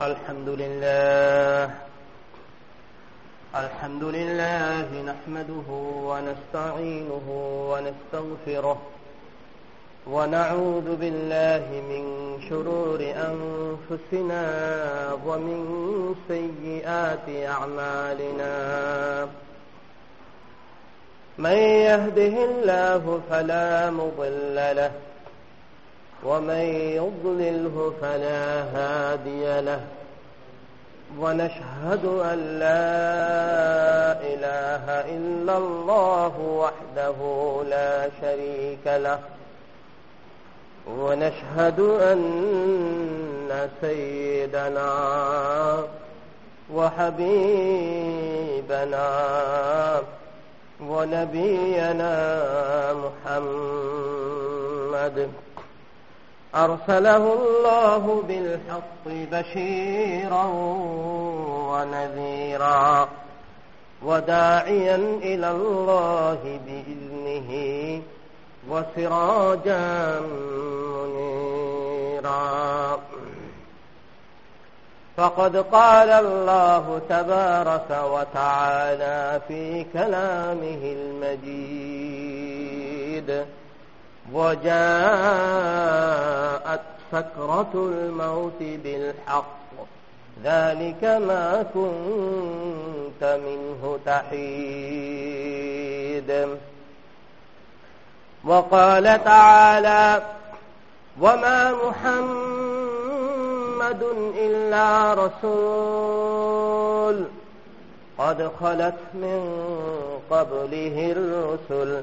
الحمد لله. الحمد لله نحمده ونستعينه ونستغفره ونعوذ بالله من شرور أنفسنا ومن سيئات أعمالنا. من يهده الله فلا مضل له ومن يضلله فلا هادي له. ونشهد أن لا إله إلا الله وحده لا شريك له. ونشهد أن سيدنا وحبيبنا ونبينا محمد أرسله الله بالحق بشيرا ونذيرا وداعيا إلى الله بإذنه وسراجا منيرا. فقد قال الله تبارك وتعالى في كلامه المجيد وجاءت سكرة الموت بالحق. ذلك ما كنت منه تحيد. وقال تعالى وما محمد إلا رسول قد خلت من قبله الرسل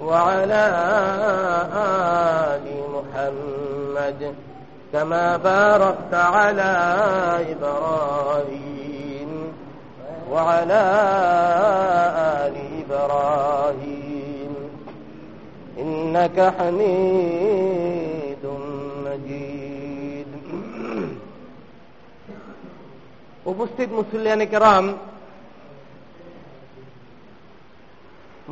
وعلى آل محمد كما باركت على إبراهيم وعلى آل إبراهيم إنك حميد مجيد উপস্থিত মুসলিয়ান কেরাম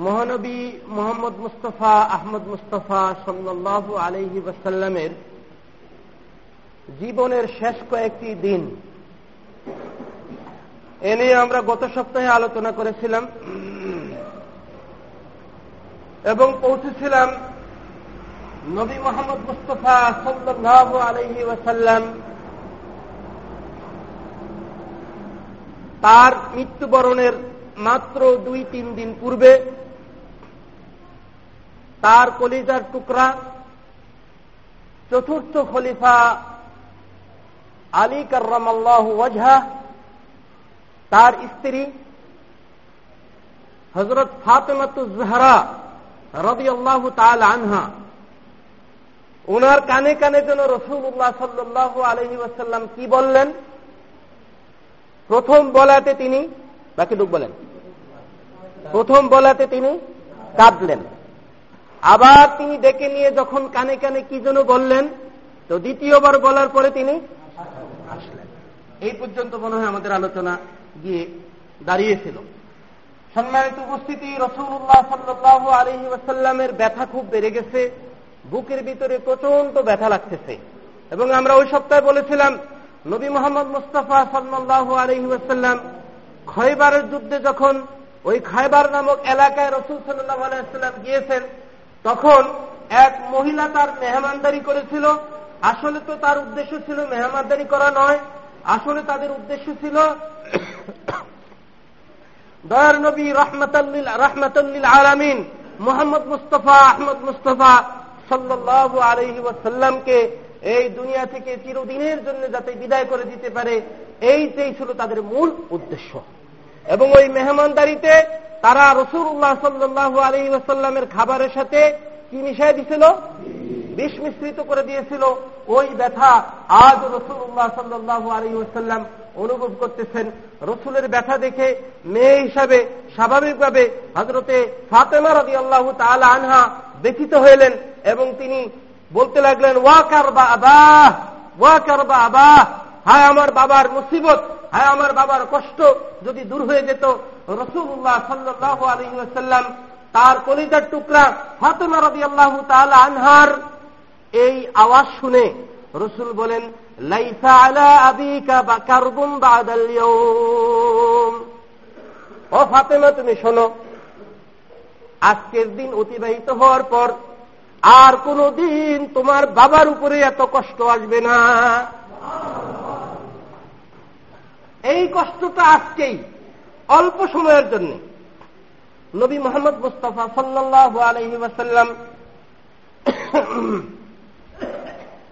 মহানবী মোহাম্মদ মুস্তফা আহমদ মুস্তফা সাল্লাহ আলহি ওয়াসাল্লামের জীবনের শেষ কয়েকটি দিন। এ নিয়ে আমরা গত সপ্তাহে আলোচনা করেছিলাম এবং পৌঁছেছিলাম নবী মোহাম্মদ মুস্তফা সাল্লাহ আলহি ওয়াসাল্লাম তার মৃত্যুবরণের মাত্র দুই তিন দিন পূর্বে তার কলিজার টুকরা। চতুর্থ খলিফা আলী কার্রামাল্লাহ ওয়াজহা, তার স্ত্রী হজরত ফাতেমাতুজহারা রবি আল্লাহ তাল আনহা। উনার কানে কানে যেন রসুল্লাহ সাল্লাহ আলহি ওয়াসাল্লাম কি বললেন? প্রথম বলাতে তিনি, বাকি লোক বলেন। প্রথম বলাতে তিনি কাঁদলেন। আবার তিনি ডেকে নিয়ে যখন কানে কানে কি যেন বললেন, তো দ্বিতীয়বার বলার পরে তিনি আসলেন। এই পর্যন্ত মনে হয় আমাদের আলোচনা গিয়ে দাঁড়িয়েছিল। সম্মানিত উপস্থিতি রসুল্লাহ সাল্লাহ আলহি ওয়াসাল্লামের ব্যথা খুব বেড়ে গেছে, বুকের ভিতরে প্রচণ্ড ব্যথা লাগতেছে। এবং আমরা ওই সপ্তাহে বলেছিলাম, নবী মোহাম্মদ মুস্তাফা সাল্লাহ আলহি ওয়াসাল্লাম খয়বারের যুদ্ধে যখন ওই খায়বার নামক এলাকায় রসুল সাল্লাহ আলাইসাল্লাম গিয়েছেন তখন এক মহিলা তার মেহমানদারি করেছিল। আসলে তো তার উদ্দেশ্য ছিল মেহমানদারি করা নয়। আসলে তাদের উদ্দেশ্য ছিল দয়ার নবী রহমতাল্লিল রহমতাল্লিল আলামিন মোহাম্মদ মুস্তফা আহমদ মুস্তফা সাল্লাহ আলহি ওয়াসাল্লামকে এই দুনিয়া থেকে চিরদিনের জন্য যাতে বিদায় করে দিতে পারে এইটাই ছিল তাদের মূল উদ্দেশ্য। এবং ওই মেহমানদারিতে তারা রসুল্লাহ সাল্লাহ আলহি ওয়াসাল্লামের খাবারের সাথে কি মিশাই দিছিল? বিষ মিশ্রিত করে দিয়েছিল। ওই ব্যথা আজ রসুল্লাহ সাল্লাহ আলী ওসাল্লাম অনুভব করতেছেন। রসুলের ব্যথা দেখে মেয়ে হিসাবে স্বাভাবিকভাবে হজরতে ফাতেমা রবি আল্লাহ তালা আনহা ব্যথিত হইলেন এবং তিনি বলতে লাগলেন ওয়াকার বা আবাহ ওয়াকার বা আবাহ হায় আমার বাবার মুসিবত, হায় আমার বাবার কষ্ট যদি দূর হয়ে যেত রসুল্লাহ সাল্লাহ আলী ওসাল্লাম তার কলিজার টুকরা ফাতেমা রবি আল্লাহ তালা আনহার এই আওয়াজ শুনে রসুল বলেন, লাইসা আলা আবিকা বা কারবুম ও ফাতেমা, তুমি শোনো, আজকের দিন অতিবাহিত হওয়ার পর আর কোন দিন তোমার বাবার উপরে এত কষ্ট আসবে না। এই কষ্টটা আজকেই অল্প সময়ের জন্য। নবী মোহাম্মদ মুস্তফা সাল্লাহ আলহি ওয়াসাল্লাম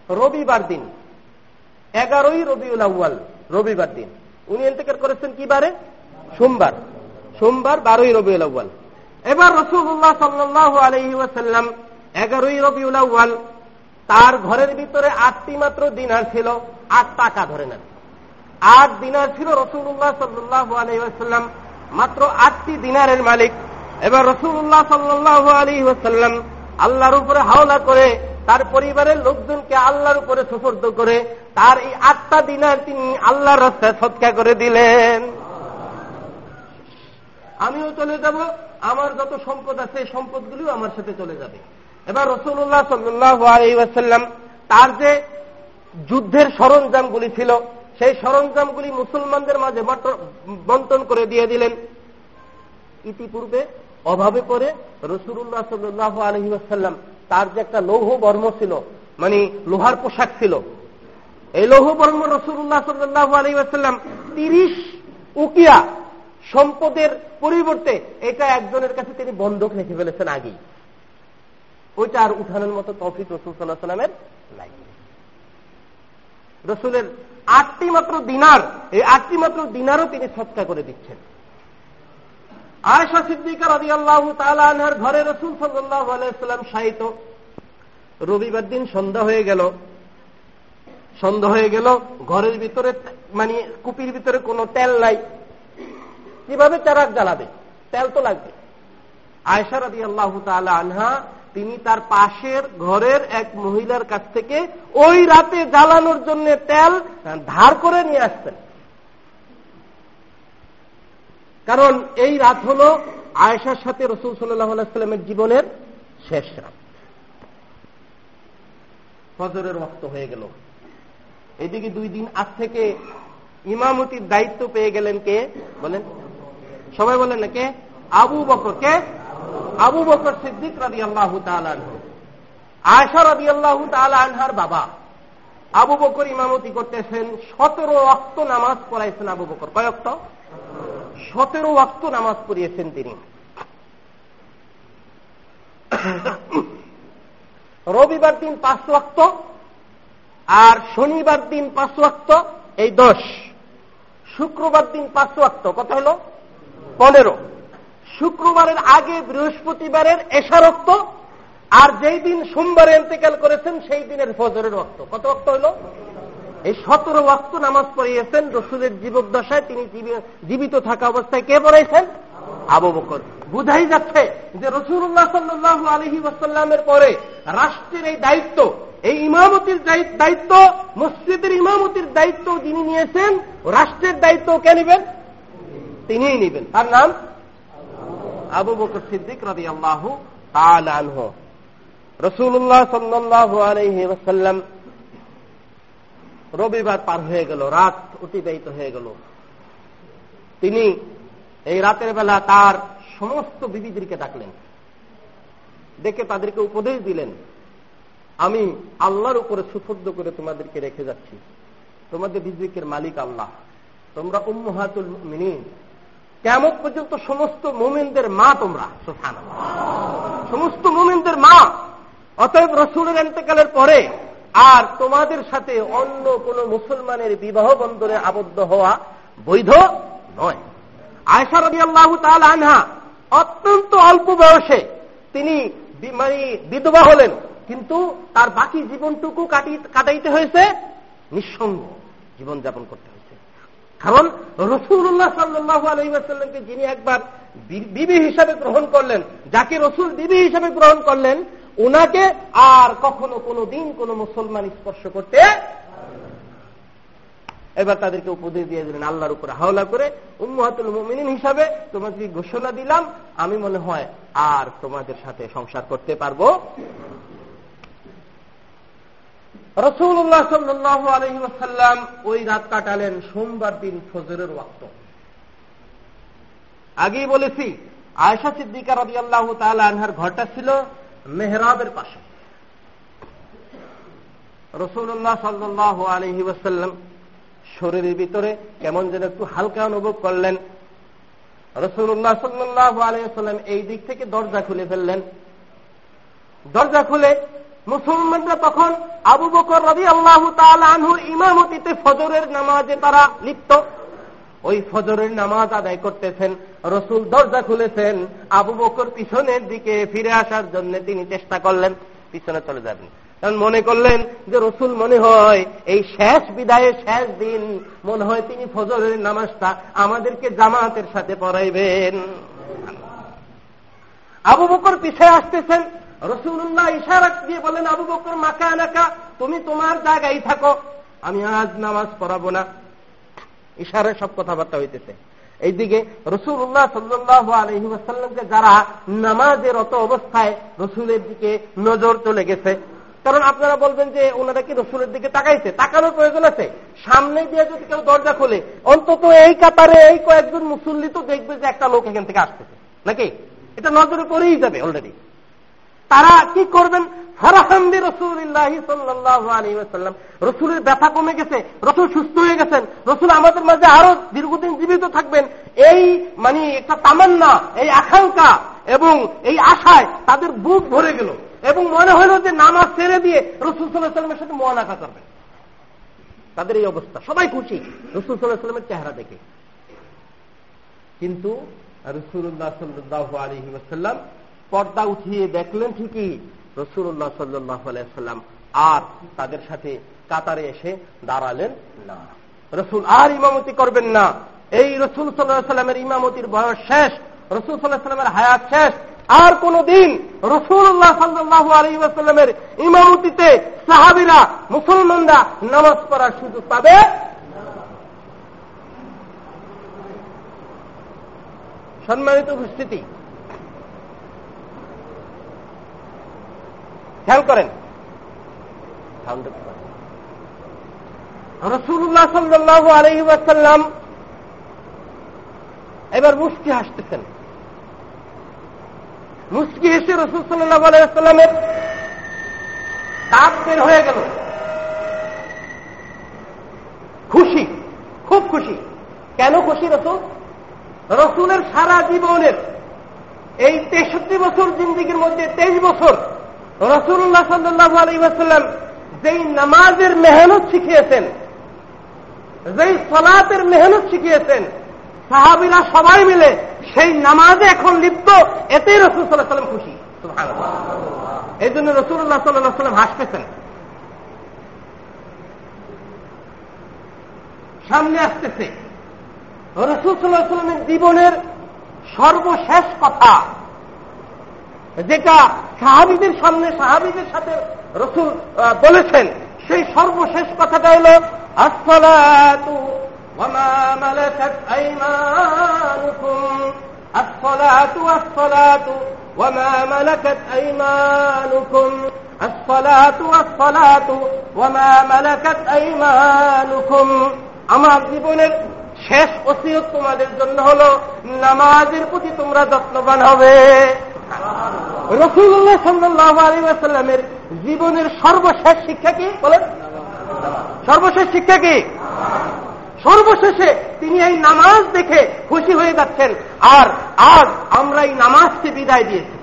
রবিবার দিন, এগারোই রবিউল আউ্য়াল, রবিবার দিন। উনি এতেকার করেছেন কি বারে সোমবার। সোমবার বারোই রবিউল আউ্য়াল। এবার রসুল্লাহ সাল্লাহ আলহি ওয়াসাল্লাম এগারোই রবিউল আউ্য়াল, তার ঘরের ভিতরে আটটি মাত্র দিনার ছিল, আট টাকা ধরে নেন। আট দিনার ছিল রসুল্লাহ সাল্লাহ আলহিহাসাল্লাম মাত্র আটটি দিনারের মালিক। এবার রসুল্লাহ সাল্লাহ আলী ওয়াসাল্লাম আল্লাহর উপরে হাওলা করে, তার পরিবারের লোকজনকে আল্লাহর উপরে সুপর্দ করে, তার এই আটটা দিনার তিনি আল্লাহর রাস্তায় সৎকা করে দিলেন। আমিও চলে যাব, আমার যত সম্পদ আছে এই সম্পদগুলিও আমার সাথে চলে যাবে। এবার রসুল্লাহ সাল্লাম তার যে যুদ্ধের সরঞ্জামগুলি ছিল সেই সরঞ্জামগুলি মুসলমানদের মাঝে বন্টন করে দিয়ে দিলেন। ইতিপূর্বে অভাবে পড়ে রসুল্লাহ সাল্লাহ আলহি আসাল্লাম তার যে একটা লৌহ বর্ম ছিল মানে লোহার পোশাক ছিল, এই লৌহ বর্ম রসুল্লাহ সাল্লাহ আলহিম তিরিশ উকিয়া সম্পদের পরিবর্তে এটা একজনের কাছে তিনি বন্ধক রেখে ফেলেছেন আগেই। ওইটা আর উঠানোর মতো তৌফিক রসুল সাল্লাহ সাল্লামের নাই। রসুলের আটটি মাত্র দিনার, এই আটটি মাত্র দিনারও তিনি সৎকা করে দিচ্ছেন। আয়সা সিদ্দিকা রবি আল্লাহ তালার ঘরে রসুল সাল্লাহ আলাইসাল্লাম সাহিত রবিবার দিন সন্ধ্যা হয়ে গেল। সন্ধ্যা হয়ে গেল, ঘরের ভিতরে মানে কুপির ভিতরে কোনো তেল নাই। কীভাবে চারাক জ্বালাবে? তেল তো লাগবে। আয়সা রবি আল্লাহ তালা আনহা তিনি তার পাশের ঘরের এক মহিলার কাছ থেকে ওই রাতে জ্বালানোর জন্য তেল ধার করে নিয়ে আসতেন। কারণ এই রাত হল আয়েশার সাথে রসুল সাল্লামের জীবনের শেষ রাত। ফজরের রক্ত হয়ে গেল। এদিকে দুই দিন আজ থেকে ইমামতির দায়িত্ব পেয়ে গেলেন কে? বলেন। সবাই বলেন না কে? আবু বকর। কে? আবু বকর সিদ্দিক রাবি আল্লাহ আয়সা রাবি আল্লাহ আনহার বাবা। আবু বকর ইমামতি করতেছেন, সতেরো অক্ত নামাজ পড়াইছেন আবু বকর। কয়ক্ত সতেরো ওয়াক্ত নামাজ পড়িয়েছেন তিনি। রবিবার দিন পাঁচ ওয়াক্ত আর শনিবার দিন পাঁচ ওয়াক্ত, এই দশ। শুক্রবার দিন পাঁচ ওয়াক্ত, কত হল? পনেরো। শুক্রবারের আগে বৃহস্পতিবারের এশারক্ত আর যেই দিন সোমবারে এন্তেকাল করেছেন, সেই দিনের ফজরের রক্ত। কত রক্ত হলো এই সতেরো ওয়াক্ত নামাজ পড়িয়েছেন রসুলের জীবদ্দশায়। তিনি জীবিত থাকা অবস্থায় কে পড়াইছেন? আবু বকর। বুঝাই যাচ্ছে যে রসুল্লাহ সাল্লাহ আলহি ওয়াসাল্লামের পরে রাষ্ট্রের এই দায়িত্ব, এই ইমামতির দায়িত্ব, মসজিদের ইমামতির দায়িত্ব যিনি নিয়েছেন, রাষ্ট্রের দায়িত্ব কে নেবেন? তিনিই নেবেন। তার নাম আবু বকর সিদ্দিক রবি আল্লাহ তালানহ রসুল্লাহ সাল্লাহ আলহি ওয়াসাল্লাম রবিবার পার হয়ে গেল, রাত অতিবাহিত হয়ে গেল। তিনি এই রাতের বেলা তার সমস্ত বিবিদেরকে ডাকলেন। ডেকে তাদেরকে উপদেশ দিলেন, আমি আল্লাহর উপরে সুফদ্দ করে তোমাদেরকে রেখে যাচ্ছি। তোমাদের রিজিকের মালিক আল্লাহ। তোমরা উম্মহাতুল মিনিন কেমন পর্যন্ত সমস্ত মোমেনদের মা তোমরা? সুফান সমস্ত মোমেনদের মা। অতএব রসুলের এন্তেকালের পরে আর তোমাদের সাথে অন্য কোন মুসলমানের বিবাহ বন্ধনে আবদ্ধ হওয়া বৈধ নয়। আয়সা রবি আল্লাহ আনহা অত্যন্ত অল্প বয়সে তিনি মানে বিধবা হলেন, কিন্তু তার বাকি জীবনটুকু কাটাইতে হয়েছে নিঃসঙ্গ জীবনযাপন করতে কারণ রসুল্লাহ সাল্লাহ আলহিমাসাল্লামকে যিনি একবার বিবি হিসাবে গ্রহণ করলেন, যাকে রসুল বিবি হিসাবে গ্রহণ করলেন ওনাকে আর কখনো কোনো দিন কোন মুসলমান স্পর্শ করতে এবার তাদেরকে উপদেশ দিয়ে দিলেন, আল্লাহর উপরে হাওলা করে উম্মাতুল মুমিনিন হিসাবে তোমাকে ঘোষণা দিলাম, আমি মনে হয় আর তোমাদের সাথে সংসার করতে পারব। রসুল্লাহ সাল্লাহ আলহিমাসাল্লাম ওই রাত কাটালেন সোমবার দিন ফজরের ওয়াক্ত। আগেই বলেছি আয়সা সিদ্দিকা রবি আল্লাহ আনহার ঘরটা ছিল মেহরাবের পাশে। রসুল্লাহ সাল্লাহ শরীরের ভিতরে কেমন যেন একটু হালকা অনুভব করলেন। রসুল্লাহ সাল্লাহ আলহাম এই দিক থেকে দরজা খুলে ফেললেন। দরজা খুলে মুসলমানরা তখন আবু বকর রবি আল্লাহ আনহুর ইমামতিতে ফজরের নামাজে তারা লিপ্ত। ওই ফজরের নামাজ আদায় করতেছেন, রসুল দরজা খুলেছেন, আবু বকর পিছনের দিকে ফিরে আসার জন্য তিনি চেষ্টা করলেন, পিছনে চলে যাবেন কারণ মনে করলেন যে রসুল মনে হয় এই শেষ বিদায়ের শেষ দিন, মনে হয় তিনি ফজরের নামাজটা আমাদেরকে জামাতের সাথে পড়াইবেন। আবু বকর পিছিয়ে আসতেছেন রসুল্লাহ ইশারা দিয়ে বলেন, আবু বকর মাকা নাকা তুমি তোমার জায়গায় থাকো। আমি আজ নামাজ পড়াবো না। ইশারে সব কথাবার্তা হইতেছে। এইদিকে রসুল্লাহ সাল্লাহ আলহিমাসাল্লামকে যারা নামাজের অত অবস্থায় রসুলের দিকে নজর চলে গেছে, কারণ আপনারা বলবেন যে ওনারা কি রসুলের দিকে তাকাইছে? তাকানোর প্রয়োজন আছে। সামনে দিয়ে যদি কেউ দরজা খোলে, অন্তত এই কাতারে এই কয়েকজন মুসল্লি তো দেখবে যে একটা লোক এখান থেকে আসতেছে। নাকি? এটা নজরে পড়েই যাবে অলরেডি তারা কি করবেন? ফরাহামদি রসুল্লাহ সাল্লাম রসুলের ব্যথা কমে গেছে, রসুল সুস্থ হয়ে গেছেন, রসুল আমাদের মাঝে আরও দীর্ঘদিন জীবিত থাকবেন। এই মানে একটা তামান্না, এই আকাঙ্ক্ষা এবং এই আশায় তাদের বুক ভরে গেল এবং মনে হল যে নামাজ ছেড়ে দিয়ে রসুল সাল্লাহ সাল্লামের সাথে মোয়ানাকা করবে। তাদের এই অবস্থা। সবাই খুশি, রসুল সাল্লাহ সাল্লামের চেহারা দেখে। কিন্তু রসুল্লাহ সাল্লাহ আলহি ওসাল্লাম পর্দা উঠিয়ে দেখলেন ঠিকই রসুল্লাহ সাল্লাম। আর তাদের সাথে কাতারে এসে দাঁড়ালেন না। রসুল আর ইমামতি করবেন না। এই রসুল সাল্লাহ সাল্লামের ইমামতির বয়স শেষ, রসুল সাল্লাহ সাল্লামের হায়াত শেষ। আর কোন দিন রসুল্লাহ সাল্লাহ আলহিমের ইমামতিতে সাহাবিরা, মুসলমানরা নামাজ পড়ার সুযোগ পাবে? সম্মানিত উপস্থিতি খেয়াল করেন। রসুল্লাহ সাল্লাহ আলহিবাসাল্লাম এবার মুস্কি হাসতেছেন। মুস্কি হেসে রসুল সাল্লাহ আলাইসাল্লামের তাপ বের হয়ে গেল। খুশি খুব খুশি। কেন খুশি রসুল? রসুলের সারা জীবনের এই তেষট্টি বছর জিন্দিগির মধ্যে তেইশ বছর রসুল্লাহ সাল্লাহ আলহিবাসাল্লাম যেই নামাজের মেহনত শিখিয়েছেন, যেই সলাতের মেহনত শিখিয়েছেন, সাহাবিরা সবাই মিলে সেই নামাজে এখন লিপ্ত, এতেই রসুল সাল্লাহ সাল্লাম খুশি। এই জন্য রসুল্লাহ সাল্লাহ সাল্লাম হাসতেছেন। সামনে আসতেছে। রসুল সাল্লাহ সাল্লামের জীবনের সর্বশেষ কথা যেটা সাহাবিদের সামনে সাহাবিদের সাথে রসুল বলেছেন সেই সর্বশেষ কথাটা হল আসলাতু وما ملكت أيمانكم الصلاة والصلاة وما ملكت أيمانكم الصلاة والصلاة وما ملكت أيمانكم আমার জীবনের শেষ ওসিয়ত তোমাদের জন্য হলো নামাজের প্রতি তোমরা যত্নবান হবে রসুল্লাহ সাল্লাহ আলী আসাল্লামের জীবনের সর্বশেষ শিক্ষা কি? বলেন। সর্বশেষ শিক্ষা কি? সর্বশেষে তিনি এই নামাজ দেখে খুশি হয়ে যাচ্ছেন। আর আজ আমরা এই নামাজকে বিদায় দিয়েছি।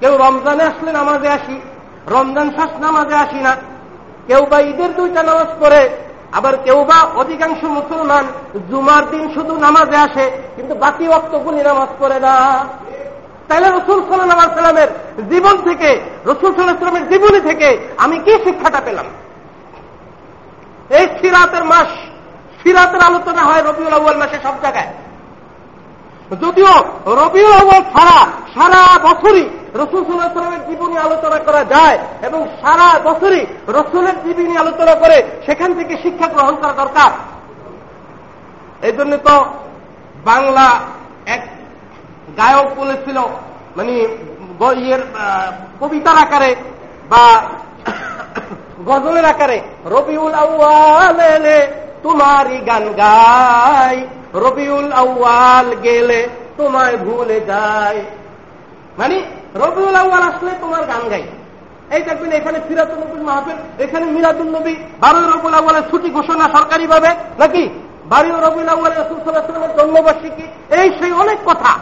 কেউ রমজানে আসলে নামাজে আসি, রমজান শেষ নামাজে আসি না। কেউ বা ঈদের দুইটা নামাজ পড়ে আবার কেউ বা অধিকাংশ মুসলমান জুমার দিন শুধু নামাজে আসে, কিন্তু বাকি অক্তগুলি নামাজ করে না। তাহলে রসুল সাল্লাহ সাল্লামের জীবন থেকে, রসুল সাল্লাহ সাল্লামের জীবনী থেকে আমি কি শিক্ষাটা পেলাম? এই সিরাতের মাস, সিরাতের আলোচনা হয় রবিউল আউ্বাল মাসে সব জায়গায়। যদিও রবিউল আউ্বাল ছাড়া সারা বছরই রসুল সাল্লাহ সাল্লামের জীবনী আলোচনা করা যায় এবং সারা বছরই রসুলের জীবনী আলোচনা করে সেখান থেকে শিক্ষা গ্রহণ করা দরকার। এই জন্য তো বাংলা এক গায়ক বলেছিল মানে ইয়ের কবিতার আকারে বা গজলের আকারে, রবিউল আউ্বাল তোমারই গান গাই। রবিউল আউ্বাল গেলে তোমায় ভুলে যায়। মানে রবিউল আউ্বাল আসলে তোমার গান গাই। এই দেখবেন এখানে ফিরাতুল নবীর মাহফিল, এখানে মিরাদুল নবী, বারোই রবুল আউ্বালের ছুটি ঘোষণা সরকারিভাবে, নাকি? বারোই রবুল আউ্বালের রসুল জন্মবার্ষিকী, এই সেই অনেক কথা।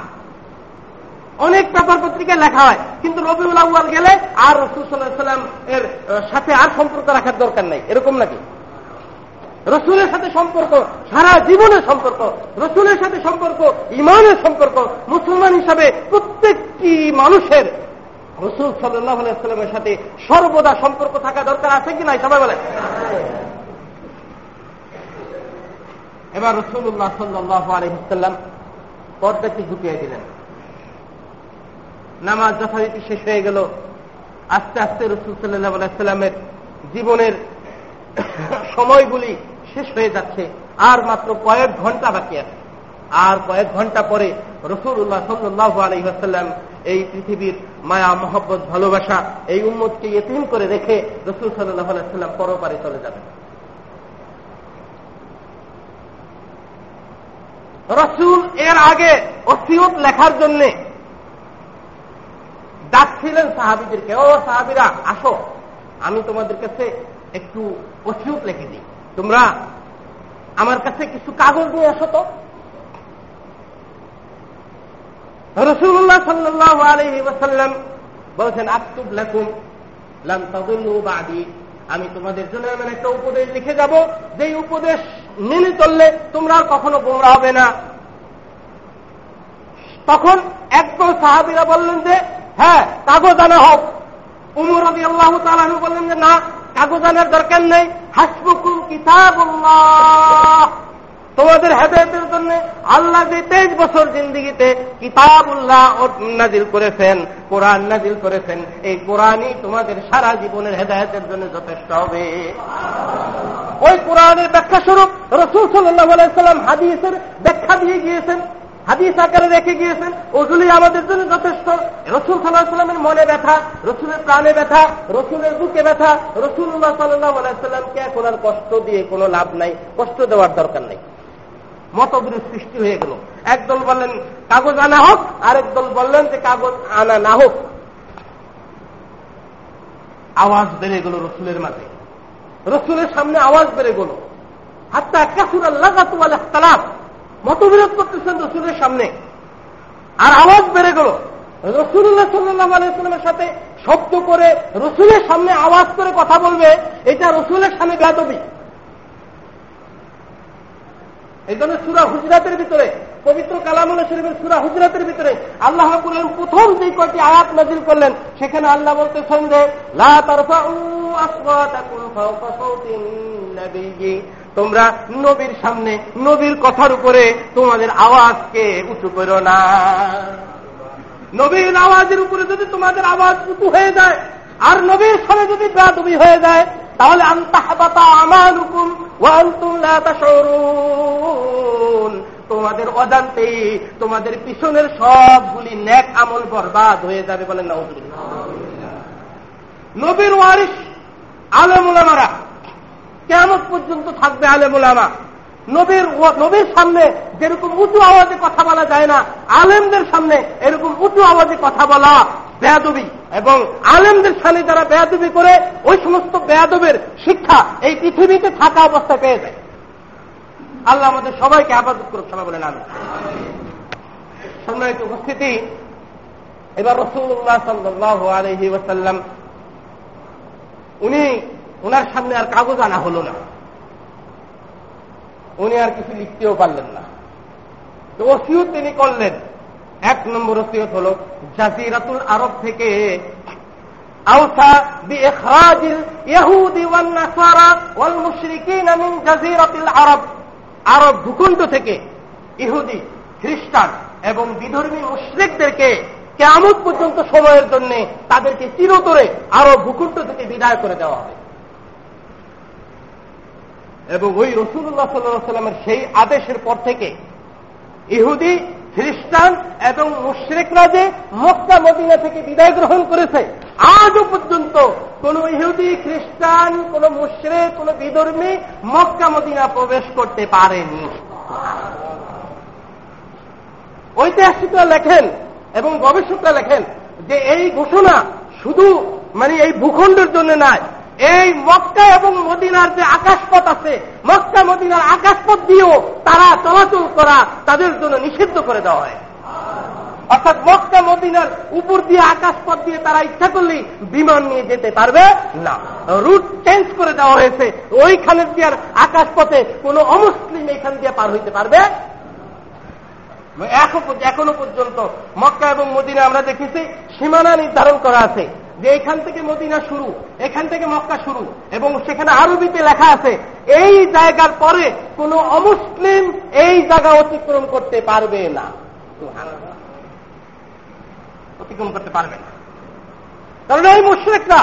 অনেক পেপার পত্রিকায় লেখা হয়, কিন্তু রবিউল আউ্বাল গেলে আর রসুল সাল্লাহ সাল্লাম এর সাথে আর সম্পর্ক রাখার দরকার নাই। এরকম নাকি? রসুলের সাথে সম্পর্ক, সারা জীবনের সম্পর্ক, রসুলের সাথে সম্পর্ক, ইমানের সম্পর্ক, মুসলমান হিসাবে প্রত্যেকটি মানুষের রসুল সাল্লাহ আলাইস্লামের সাথে সর্বদা সম্পর্ক থাকা দরকার আছে কি নাই? সবাই বলে। এবার রসুল্লাহ সাল্লাহ আলহিসাল্লাম পর্দাটি ঢুকিয়ে দিলেন। নামাজ যথারীতি শেষ হয়ে গেল। আস্তে আস্তে রসুল সাল্লাহ আলাইস্লামের জীবনের সময়গুলি শেষ হয়ে যাচ্ছে। আর মাত্র কয়েক ঘণ্টা বাকি আছে। আর কয়েক ঘণ্টা পরে রসুল্লাহ সাল্লাহ আলহিহাসাল্লাম এই পৃথিবীর মায়া, মহব্বত, ভালোবাসা এই উন্মতকে এতিম করে রেখে রসুল সাল্লাহ আলাইসাল্লাম পরপারে চলে যাবেন। রসুল এর আগে অসিয়ত লেখার জন্য ডাকছিলেন সাহাবিদেরকে, ও সাহাবিরা, আসো। আমি তোমাদের কাছে একটু অসিয়ত লিখে দিই। তোমরা আমার কাছে কিছু কাগজ নিয়ে আসো তো। রসুল্লাহ সাল্লাহ আলহি ওসাল্লাম বলছেন আক্তুব লেখুন লাম তাদুল্লু বাদি। আমি তোমাদের জন্য এমন একটা উপদেশ লিখে যাব, যেই উপদেশ মেনে চললে তোমরা কখনো গোমরা হবে না। তখন একদল সাহাবিরা বললেন যে হ্যাঁ কাগজ আনা হোক। উমর রবি আল্লাহ তালু বললেন যে, না কাগজ আনার দরকার নেই। হাসবুকুল কিতাব তোমাদের হেদায়তের জন্য আল্লাহ যে তেইশ বছর জিন্দিগিতে কিতাবুল্লাহ নাজিল করেছেন, কোরআন নাজিল করেছেন, এই কোরআনই তোমাদের সারা জীবনের হেদায়তের জন্য যথেষ্ট হবে। ওই কোরআনের ব্যাখ্যা স্বরূপ রসুল সাল্লাহ সাল্লাম হাদিসের ব্যাখ্যা দিয়ে গিয়েছেন। হাদিস আকারে রেখে গিয়েছেন ওগুলি আমাদের জন্য যথেষ্ট। রসুল সাল্লাহ সাল্লামের মনে ব্যথা, রসুলের প্রাণে ব্যথা, রসুলের বুকে ব্যথা, রসুল্লাহ সাল্লাহ আলাইসাল্লামকে এখন আর কষ্ট দিয়ে কোনো লাভ নাই, কষ্ট দেওয়ার দরকার নেই। মতবিরোধ সৃষ্টি হয়ে গেল। একদল বললেন, কাগজ আনা হোক আরেক দল বললেন যে, কাগজ আনা না হোক। আওয়াজ বেড়ে গেল রসুলের মাঝে। রসুলের সামনে আওয়াজ বেড়ে গেল। হাত্তা কাসুর আল্লাহ তালাফ মতবিরোধ করতেছেন রসুলের সামনে। আর আওয়াজ বেড়ে গেল। রসুল্লাহ সাল্লাহ আলাইস্লামের সাথে শব্দ করে রসুলের সামনে আওয়াজ করে কথা বলবে, এটা রসুলের সামনে গাদবি এই জন্য সুরা হুজরাতের ভিতরে, পবিত্র কালামুল শরীফের সুরা হুজরাতের ভিতরে আল্লাহ করলেন প্রথম যে কয়টি আয়াত নাজিল করলেন। সেখানে আল্লাহ বলতেছেন যে তোমরা নবীর সামনে, নবীর কথার উপরে তোমাদের আওয়াজকে উঁচু করো না। নবীর আওয়াজের উপরে যদি তোমাদের আওয়াজ উঁচু হয়ে যায়, আর নবীর সামনে যদি বেদবি হয়ে যায়, তাহলে আন্তাহাবাতা আমার হুকুম তোমাদের অজান্তেই তোমাদের পিছনের সবগুলি ন্যাক আমল বরবাদ হয়ে যাবে বলেন নবীর ওয়ারিস আলমুলামারা কেমন পর্যন্ত থাকবে আলেমুলামা নবীর নবীর সামনে যেরকম উঁচু আওয়াজে কথা বলা যায় না, আলেমদের সামনে এরকম উঁচু আওয়াজে কথা বলা বেয়াদবি এবং আলেমদের সামনে যারা বেয়াদবি করে, ওই সমস্ত বেয়াদবের শিক্ষা এই পৃথিবীতে থাকা অবস্থায় পেয়ে যায়। আল্লাহ আমাদের সবাইকে আবাদত করুক, সবাই বলে নামে সম্মানিত উপস্থিতি, এবার রসুল্লাহ সাল্লাহ আলহি ওয়াসাল্লাম, উনি ওনার সামনে আর কাগজ আনা হলো না। উনি আর কিছু লিখতেও পারলেন না। তো ওসিয়ত তিনি করলেন। এক নম্বর ওসিয়ত হল জাজিরাতুল আরব থেকে আউসা বিখরাজিল ইহুদি ওয়ান নাসারা ওয়াল মুশরিকিন মিন জাজিরাতিল আরব। আরব ভূখণ্ড থেকে ইহুদি, খ্রিস্টান এবং বিধর্মী মুশ্রিকদেরকে কেমন পর্যন্ত সময়ের জন্য তাদেরকে চিরতরে আরও ভূখণ্ড থেকে বিদায় করে দেওয়া হয় এবং ওই রসুল্লাহ সাল্লামের সেই আদেশের পর থেকে ইহুদি খ্রিস্টান এবং মুশ্রিকরা যে মক্কা, মদিনা থেকে বিদায় গ্রহণ করেছে। আজও পর্যন্ত কোন ইহুদি, খ্রিস্টান, কোন মুশ্রেক, কোন বিধর্মী মক্কা, মদিনা প্রবেশ করতে পারেনি। ঐতিহাসিকরা লেখেন এবং গবেষকরা লেখেন যে এই ঘোষণা শুধু মানে এই ভূখণ্ডের জন্য নয় এই মক্কা এবং মদিনার যে আকাশপথ আছে, মক্কা, মদিনার আকাশপথ দিয়েও তারা চলাচল করা তাদের জন্য নিষিদ্ধ করে দেওয়া হয়। অর্থাৎ মক্কা, মদিনার উপর দিয়ে, আকাশপথ দিয়ে তারা ইচ্ছা করলেই বিমান নিয়ে যেতে পারবে না। রুট চেঞ্জ করে দেওয়া হয়েছে। ওইখানে দিয়ে আকাশপথে কোনো অমুসলিম এখান দিয়ে পার হইতে পারবে? এখনও পর্যন্ত মক্কা এবং মদিনা আমরা দেখেছি সীমানা নির্ধারণ করা আছে। যে এখান থেকে মদিনা শুরু, এখান থেকে মক্কা শুরু, এবং সেখানে আরবিতে লেখা আছে, এই জায়গার পরে কোন অমুসলিম এই জায়গা অতিক্রম করতে পারবে না। অতিক্রম করতে পারবে না। কারণ এই মুশ্রিকরা,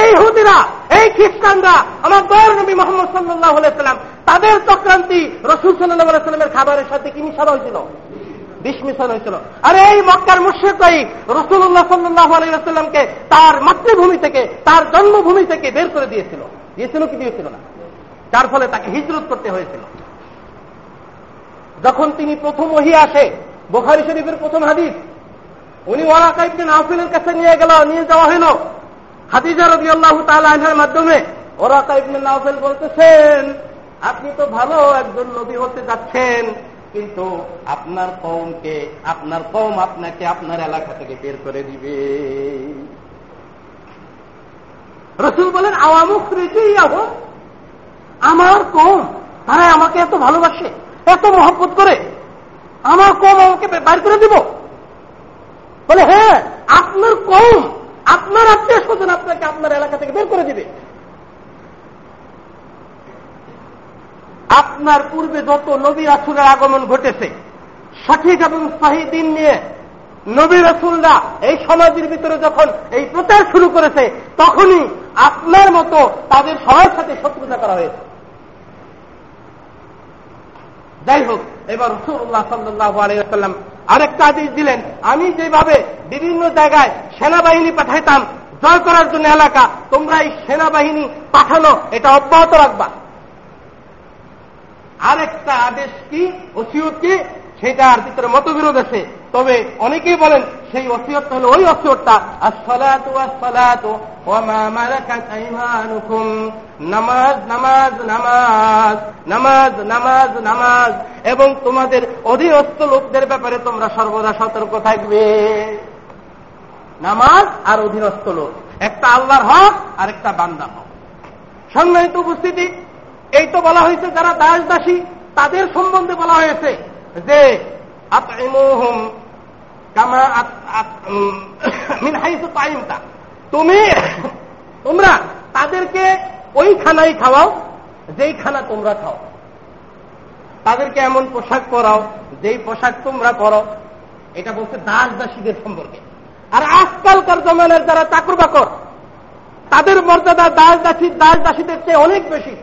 এই হুদিরা, এই খ্রিস্টানরা, আমার দয়ার নবী মোহাম্মদ সাল্লাহ তাদের চক্রান্তি রসুল সাল্লাহ সাল্লামের খাবারের সাথে কি মিশানো হয়েছিল? বিষ মিশন হয়েছিল। আর এই মক্কার মুর্শিদাই রসুল্লাহ সাল্লাহ আলাইসাল্লামকে তার মাতৃভূমি থেকে, তার জন্মভূমি থেকে বের করে দিয়েছিল। দিয়েছিল কি দিয়েছিল না? যার ফলে তাকে হিজরত করতে হয়েছিল। যখন তিনি প্রথম ওহি আসে, বোখারি শরীফের প্রথম হাদিস, উনি ওয়ারাকাইবকে নাফিলের কাছে নিয়ে গেল, নিয়ে যাওয়া হইল। হাদিজা রবি আল্লাহ তালের মাধ্যমে ওরাকাইবনে নাফেল বলতেছেন, আপনি তো ভালো একজন নবী হতে যাচ্ছেন। কিন্তু আপনার কৌমকে আপনার কৌম আপনাকে আপনার এলাকা থেকে বের করে দিবে। রসুল বলেন আওয়ামুখ আমার কম তারা আমাকে এত ভালোবাসে, এত মহব্বত করে, আমার কম আমাকে বাইর করে দিব। বলে হ্যাঁ আপনার কম আপনার আত্মীয় স্বজন আপনাকে আপনার এলাকা থেকে বের করে দিবে। আপনার পূর্বে যত নবী রাসুলের আগমন ঘটেছে, সঠিক এবং সাহি দিন নিয়ে নবী রসুলরা এই সমাজের ভিতরে যখন এই প্রচার শুরু করেছে, তখনই আপনার মতো তাদের সবার সাথে শত্রুতা করা হয়েছে। যাই হোক, এবার রসুল্লাহ সাল্লাহ আলাইসাল্লাম আরেকটা আদেশ দিলেন, আমি যেভাবে বিভিন্ন জায়গায় সেনাবাহিনী পাঠাইতাম, জয় করার জন্য এলাকা, তোমরা এই সেনাবাহিনী পাঠানো, এটা অব্যাহত রাখবা। আরেকটা আদেশ কি? ওসিয়ত কি? সেটার ভিতরে মতবিরোধ আছে। তবে অনেকেই বলেন সেই অসিয়তটা হলো ওই অসিয়তটা নামাজ নামাজ নামাজ নামাজ নামাজ নামাজ। এবং তোমাদের অধীনস্থ লোকদের ব্যাপারে তোমরা সর্বদা সতর্ক থাকবে। নামাজ আর অধীনস্থ লোক। একটা আল্লাহর হক আর একটা বান্দা হক। সম্মানিত উপস্থিতি এই তো বলা হয়েছে, যারা দাস দাসী তাদের সম্বন্ধে বলা হয়েছে যে তুমি, তোমরা তাদেরকে ওই খানাই খাওয়াও যেই খানা তোমরা খাও। তাদেরকে এমন পোশাক পরাও, যেই পোশাক তোমরা পরো। এটা বলছে দাস দাসীদের সম্পর্কে। আর আজকালকার জমানের যারা চাকর বাকর তাদের মর্যাদা দাস দাসী দাস দাসীদের চেয়ে অনেক বেশি।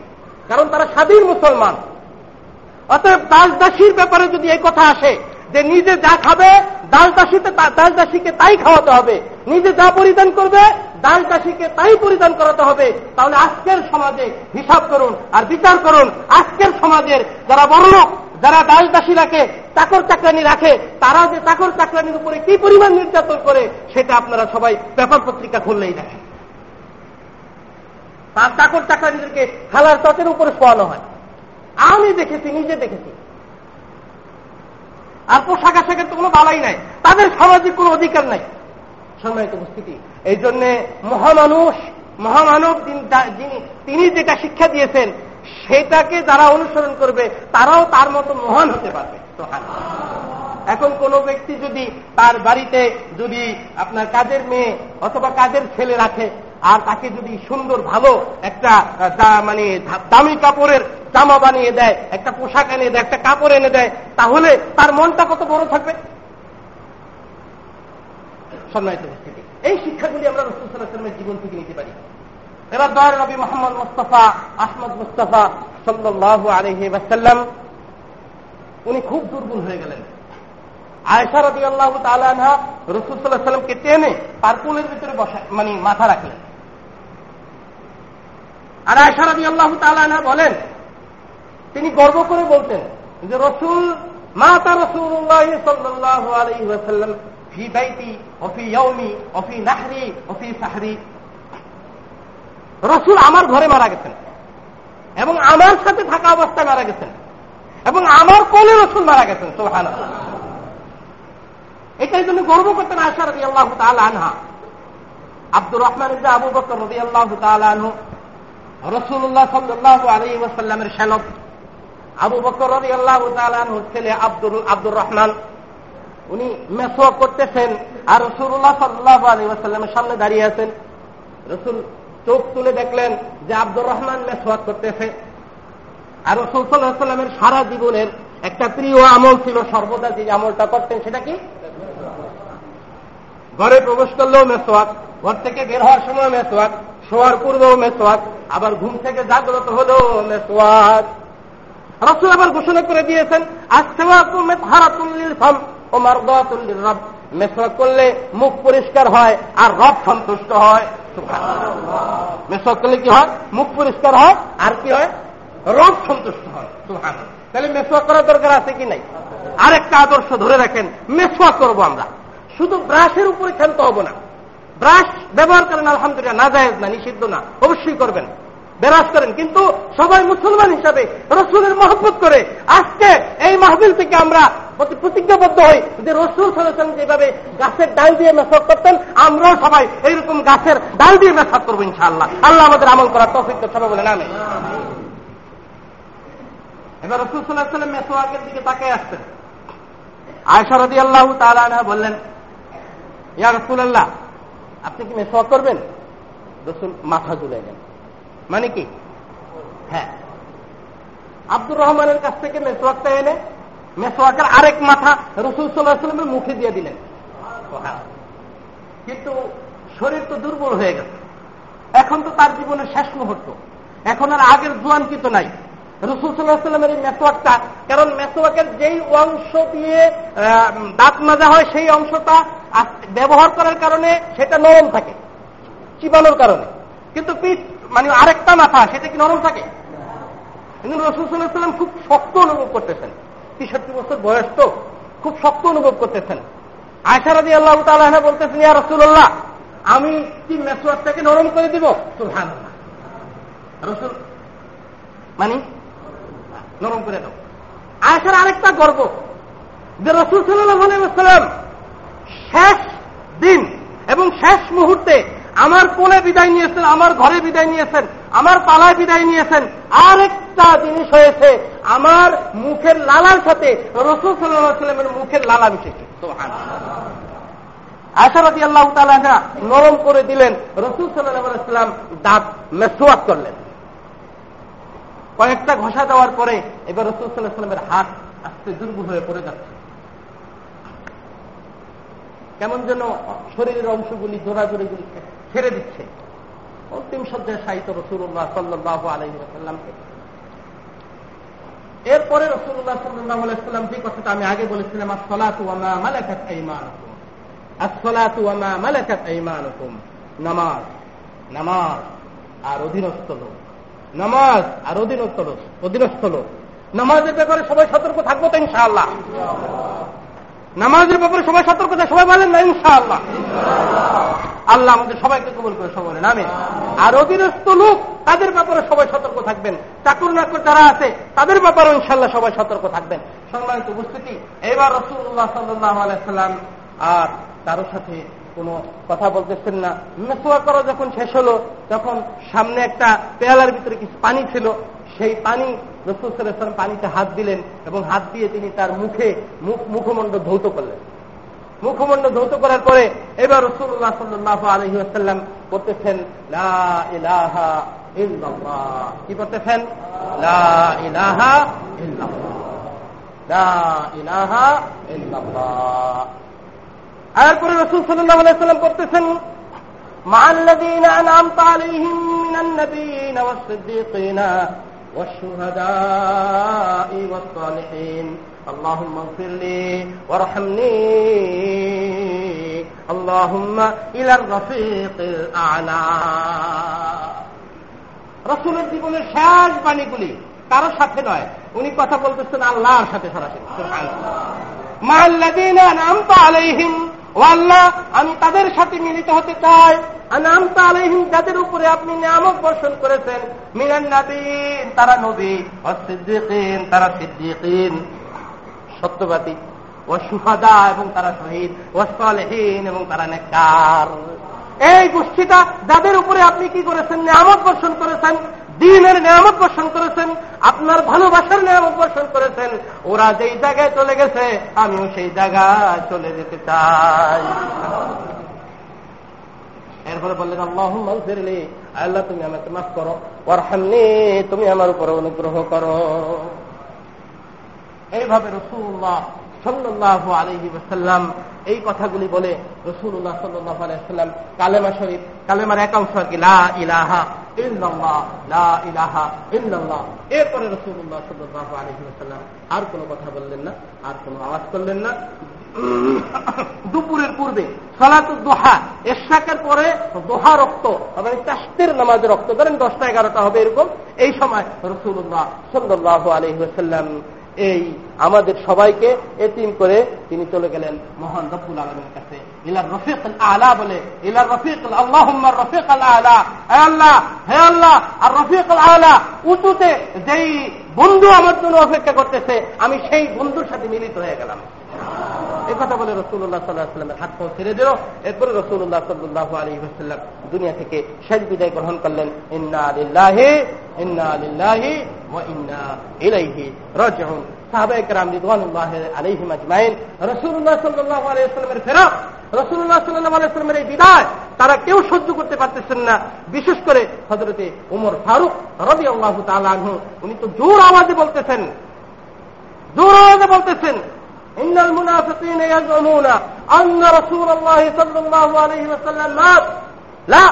কারণ তারা স্বাধীন মুসলমান। অতএব দাস দাসীর ব্যাপারে যদি এই কথা আসে, যে নিজে যা খাবে দাস দাসীতে দাস দাসীকে তাই খাওয়াতে হবে। নিজে যা পরিধান করবে দাস দাসীকে তাই পরিধান করাতে হবে। তাহলে আজকের সমাজে হিসাব করুন আর বিচার করুন। আজকের সমাজের যারা বড় লোক, যারা দাস দাসী রাখে চাকর চাকরানি রাখে, তারা যে চাকর চাকরানির উপরে কি পরিমাণ নির্যাতন করে, সেটা আপনারা সবাই পেপার পত্রিকা খুললেই দেখেন। তার চাকর চাকরানিদেরকে খালার তটের উপরে শোয়ানো হয়। আমি দেখেছি, নিজে দেখেছি। আর পোশাক আশাকের তো কোনো বালাই নাই। তাদের সামাজিক কোনো অধিকার নাই। সম্মানিত উপস্থিতি, এই জন্য মহামানুষ, মহামানব যিনি তিনি যেটা শিক্ষা দিয়েছেন, সেটাকে যারা অনুসরণ করবে, তারাও তার মতো মহান হতে পারবে। এখন কোন ব্যক্তি যদি তার বাড়িতে যদি আপনার কাজের মেয়ে অথবা কাজের ছেলে রাখে আর তাকে যদি সুন্দর, ভালো একটা মানে দামি কাপড়ের জামা বানিয়ে দেয়, একটা পোশাক এনে দেয়, একটা কাপড় এনে দেয়, তাহলে তার মনটা কত বড় থাকবে? সম্মানিত থেকে এই শিক্ষাগুলি আমরা রসুলের জীবন থেকে নিতে পারি। এবার দয়ার নবী মোহাম্মদ মুস্তফা, আহমদ মুস্তফা সাল্লাহ আলহি বাসাল্লাম উনি খুব দুর্বল হয়ে গেলেন। আয়সা রবি আল্লাহ তালানহা রসুল্লাহ সাল্লামকে টেনে তার কুলের ভিতরে বসা মানে মাথা রাখলেন। আর আয়সা রবি আল্লাহ তালানহা বলেন, তিনি গর্ব করে বলতেন যে রসুল, মাতা রসুল্লাহ ফি বাইতি অফি ইয়ৌমি অফি নাহরি অফি সাহরি। রসুল আমার ঘরে মারা গেছেন এবং আমার সাথে থাকা অবস্থায় মারা গেছেন এবং আমার কোলে রসুল মারা গেছেন সোহান এটাই জন্য গর্ব করতেন আশা রবি আল্লাহ আনহা। আব্দুর রহমান আবু বকর রবি আল্লাহ আনহু রসুল্লাহ সাল্লাহ আলী ওয়াসাল্লামের সেনক আবু বকর রবি আল্লাহ আনহুর ছেলে আব্দুল আব্দুর রহমান। উনি মেসোয়া করতেছেন আর রসুল্লাহ সাল্লাহ আলী ওয়াসাল্লামের সামনে দাঁড়িয়ে আছেন। রসুল চোখ তুলে দেখলেন যে আব্দুর রহমান মেসোয়াক করতেছে। আর রসুল সাল্লাহামের সারা জীবনের একটা প্রিয় আমল ছিল সর্বদা যে আমলটা করতেন সেটা কি? ঘরে প্রবেশ করলেও মেসোয়াক ঘর থেকে বের হওয়ার সময় মেসোয়াক শোয়ার পূর্বেও মেসোয়াক আবার ঘুম থেকে জাগ্রত হলেও মেসোয়াক রসুল আবার ঘোষণা করে দিয়েছেন রব মেসওয়াক করলে মুখ পরিষ্কার হয় আর রব সন্তুষ্ট হয়। মেসওয়াক করলে কি হয়? মুখ পরিষ্কার হয় আর কি হয়? রব সন্তুষ্ট হয়। তাহলে মেসওয়াক করার দরকার আছে কি নাই? আরেকটা আদর্শ ধরে রাখেন, মেসওয়াক করব আমরা। শুধু ব্রাশের উপরে খেলতে হব না। ব্রাশ ব্যবহার করেন, আলহামদুলিল্লাহ, না যায় না, নিষিদ্ধ না। অবশ্যই করবেন, বেরাজ করেন। কিন্তু সবাই মুসলমান হিসাবে রসুলের মহব্বত করে আজকে এই মাহবিল থেকে আমরা প্রতিজ্ঞাবদ্ধ হই যে রসুল সালাম যেভাবে গাছের ডাল দিয়ে মেসাজ করতেন, আমরাও সবাই এইরকম গাছের ডাল দিয়ে মেসাজ করব ইনশাআল্লাহ। আল্লাহ আমাদের আমল করার তফিক সবাই বলে না এবার রসুল সাল্লাহ সাল্লাম মেসোয়াকের দিকে তাকায় আসছেন। আয়সা রদি আল্লাহ তালা বললেন, ইয়া রসুল আল্লাহ আপনি কি মেসোয়াক করবেন? রসুল মাথা নেন মানে কি? হ্যাঁ। আব্দুর রহমানের কাছ থেকে মেসোয়াকটা এনে মেসোয়াকের আরেক মাথা রসুল সাল্লাহ সাল্লামের মুখে দিয়ে দিলেন। কিন্তু শরীর তো দুর্বল হয়ে গেছে। এখন তো তার জীবনের শেষ মুহূর্ত। এখন আর আগের জোয়ান কিন্তু নাই। রসুল সাল্লাহ সাল্লামের এই মেসোয়াকটা কারণ মেসোয়াকের যেই অংশ দিয়ে দাঁত মাজা হয়, সেই অংশটা ব্যবহার করার কারণে সেটা নরম থাকে, চিবানোর কারণে। কিন্তু পিঠ মানে আরেকটা মাথা, সেটা কি নরম থাকে? কিন্তু রসুল সাল্লাহ সাল্লাম খুব শক্ত অনুভব করতেছেন। তেষট্টি বছর বয়স তো, খুব শক্ত অনুভব করতেছেন। আয়সারাদি আল্লাহ তালা বলতেছেন, ইয়া রসুল্লাহ আমি কি মেসোয়ারটাকে নরম করে দিব? সুলহান রসুল মানে নরম করে দাও। আয়সার আরেকটা গর্ব, যে রসুল সাল্লাম শেষ দিন এবং শেষ মুহূর্তে আমার কোলে বিদায় নিয়েছেন, আমার ঘরে বিদায় নিয়েছেন, আমার পালায় বিদায় নিয়েছেন, আরেকটা জিনিস হয়েছে, আমার মুখের লালার সাথে রসুল সাল্লামের মুখের লালা মিশেছে। আশারতি আল্লাহ তালা নরম করে দিলেন, রসুল সাল্লাম দাঁত মেসোয়াত করলেন। কয়েকটা ঘষা দেওয়ার পরে এবার রসুল সাল্লাহ সাল্লামের হাত আস্তে দুর্বল হয়ে পড়ে যাচ্ছে। কেমন যেন শরীরের অংশগুলি জোড়াজোড়িগুলি ছেড়ে দিচ্ছে। অন্তিম সজ্জায় সাহিত্য রসুল্লাহ সাল্লাহ আলহিমকে এরপরে রসুল্লাহ সাল্লাহ আলাইসাল্লাম যে কথাটা আমি আগে বলেছিলাম আসলাতু আমা মালাকাত আইমানুকুম। আসলাতু আমা মালাকাত আইমানুকুম। নামাজ। নামাজ। আর অধীনস্থ লোক। নামাজ। আর অধীনস্থ লোক। অধীনস্থ লোক। নামাজের ব্যাপারে সবাই সতর্ক থাকব তো ইনশাআল্লাহ। নামাজের ব্যাপারে সবাই সতর্ক থাকে, সবাই বলেন না, ইনশাআল্লাহ। আল্লাহ আমাদের সবাইকে কবল করে, সবাই বলেন আমি আর অধীনস্থ লোক, তাদের ব্যাপারে সবাই সতর্ক থাকবেন। চাকুর নাকুর যারা আছে, তাদের ব্যাপারে ইনশাল্লাহ সবাই সতর্ক থাকবেন। সম্মানিত উপস্থিতি, এবার রসুল্লাহ সাল্লাহ আলাইসাল্লাম আর কারোর সাথে কোনো কথা বলতেছেন না। মেসোয়া করা যখন শেষ হলো, তখন সামনে একটা পেয়ালার ভিতরে কিছু পানি ছিল। সেই পানি রসুল সাল্লাম পানিতে হাত দিলেন এবং হাত দিয়ে তিনি তার মুখে মুখ মুখমণ্ড ধৌত করলেন মুখমণ্ড ধৌত করার পরে এবার রসুল্লাহ সাল্লাহ আলহি আসাল্লাম করতেছেন কি করতেছেন এরপরে রসুল সাল্লাহ আলাইসাল্লাম করতেছেন مع الذين أنعمت عليهم من النبيين والصديقين والشهداء والصالحين اللهم اغفر لي وارحمني اللهم إلى الرفيق الأعلى রসুলের জীবনের শেষ বাণীগুলি কারোর সাথে নয় উনি কথা বলতেছেন আল্লাহর সাথে সরাসরি মাল্লাদিনা নাম তো আলাইহিম ও আল্লাহ আমি তাদের সাথে মিলিত হতে চাই। নামতা আলহিম যাদের উপরে আপনি নিয়ামক বর্ষণ করেছেন। মিনান নাবিন তারা নবী। অসিদ্দিকিন তারা সিদ্দিকিন। সত্যবাদী। ও সুফাদা এবং তারা শহীদ। ও সালেহীন, এবং তারা নেকার এই গোষ্ঠীটা, যাদের উপরে আপনি কি করেছেন, নিয়ামত বর্ষণ করেছেন দিনের নিয়ামত বর্ষণ করেছেন, আপনার ভালোবাসার নিয়ামত বর্ষণ করেছেন, ওরা যেই জায়গায় চলে গেছে, আমিও সেই জায়গায় চলে যেতে চাই। এরপরে বললেন আল্লাহ ফিরলি আল্লাহ তুমি আমাকে মাফ করো ওরহামনি তুমি আমার উপর অনুগ্রহ করো। এইভাবে রসুল্লাহ সাল্লাহ আলহি সাল্লাম এই কথাগুলি বলে রসুল্লাহ সাল্লাহ আলাইসাল্লাম কালেমা শরীফ, কালেমার এক অংশ আর কি, লা ইলাহা ইল্লাল্লাহ, লা ইলাহা ইল্লাল্লাহ। এরপরে রসুল্লাহ সাল্লাহ আলহি সাল্লাম আর কোনো কথা বললেন না, আর কোনো আওয়াজ করলেন না। দুপুরের পূর্বে সালাত দোহা, এরশাকের পরে দোহা রক্ত মানে চাষতের নামাজের রক্ত, ধরেন দশটা এগারোটা হবে এরকম, এই সময় রসুল্লাহ সাল্লাহ আলহিহাসাল্লাম এই আমাদের সবাইকে এতিম করে তিনি চলে গেলেন মহান রফুল আলমের কাছে। ইলার রফিক আলা বলে ইলার রফিক আল্লাহ রফিক আল্লাহ আলা। আল্লাহ, হে আল্লাহ, আর রফিক আলা উঁচুতে যেই বন্ধু আমার জন্য অপেক্ষা করতেছে, আমি সেই বন্ধুর সাথে মিলিত হয়ে গেলাম। কথা বলে রসুল্লাহ সাল্লাহ সাল্লামের হাত পাও ছেড়ে দিল। এরপরে রসুল্লাহ সাল্লাহ আলী সাল্লাম দুনিয়া থেকে শেষ বিদায় গ্রহণ করলেন। ইন্না আলিল্লাহি ইন্না আলিল্লাহি ইন্না ইলাইহি রাজিউন। রিদওয়ানুল্লাহ আজমাইন। এই বিদায় তারা কেউ সহ্য করতে পারতেছেন না। বিশেষ করে হজরতে উমর ফারুক রবি উনি তো জোর আওয়াজে বলতেছেন, জোর আওয়াজে বলতেছেন। إن المنافقين يزعمون أن رسول الله صلى الله عليه وسلم مات لا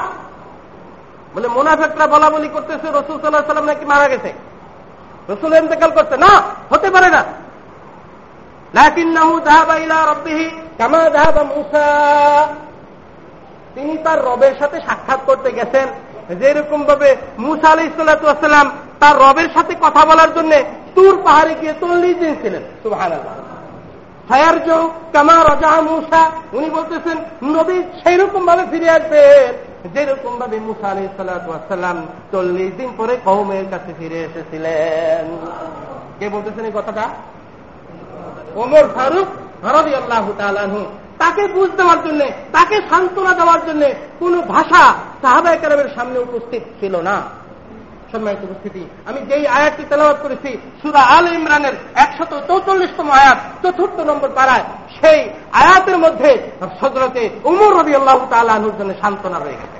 বলে মুনাফেকরা বলা বলি করতেছে রসুল সাল্লাহ সাল্লাম নাকি মারা গেছে রসুল ইন্তেকাল করছে না হতে পারে না তিনি তার রবের সাথে সাক্ষাৎ করতে গেছেন যেরকম ভাবে মুসা আলি সাল্লাহাম তার রবের সাথে কথা বলার জন্য তুর পাহাড়ে গিয়ে চল্লিশ দিন ছিলেন সুবাহ ফায়ার জৌ কামা রাজা মুসা, উনি বলতেছেন, নবী সেই রকম ভাবে ফিরে আসবেন যেরকম ভাবে মুসা আলি সাল্লাম চল্লিশ দিন পরে কৌমের কাছে ফিরে এসেছিলেন। কে বলতেছেন এই কথাটা? ওমর ফারুক হরবি আল্লাহ তালু তাকে বুঝ দেওয়ার জন্য, তাকে সান্ত্বনা দেওয়ার জন্য কোন ভাষা সাহাবায় কারামের সামনে উপস্থিত ছিল না। সম্মানিত উপস্থিতি। আমি যেই আয়াতটি তেলাবাদ করেছি, সুরা আল ইমরানের একশত চৌচল্লিশতম আয়াত, চতুর্থ নম্বর পাড়ায়, সেই আয়াতের মধ্যে সদরতে উমর রবি আল্লাহ তালুর জন্য সান্ত্বনা রয়ে গেছে।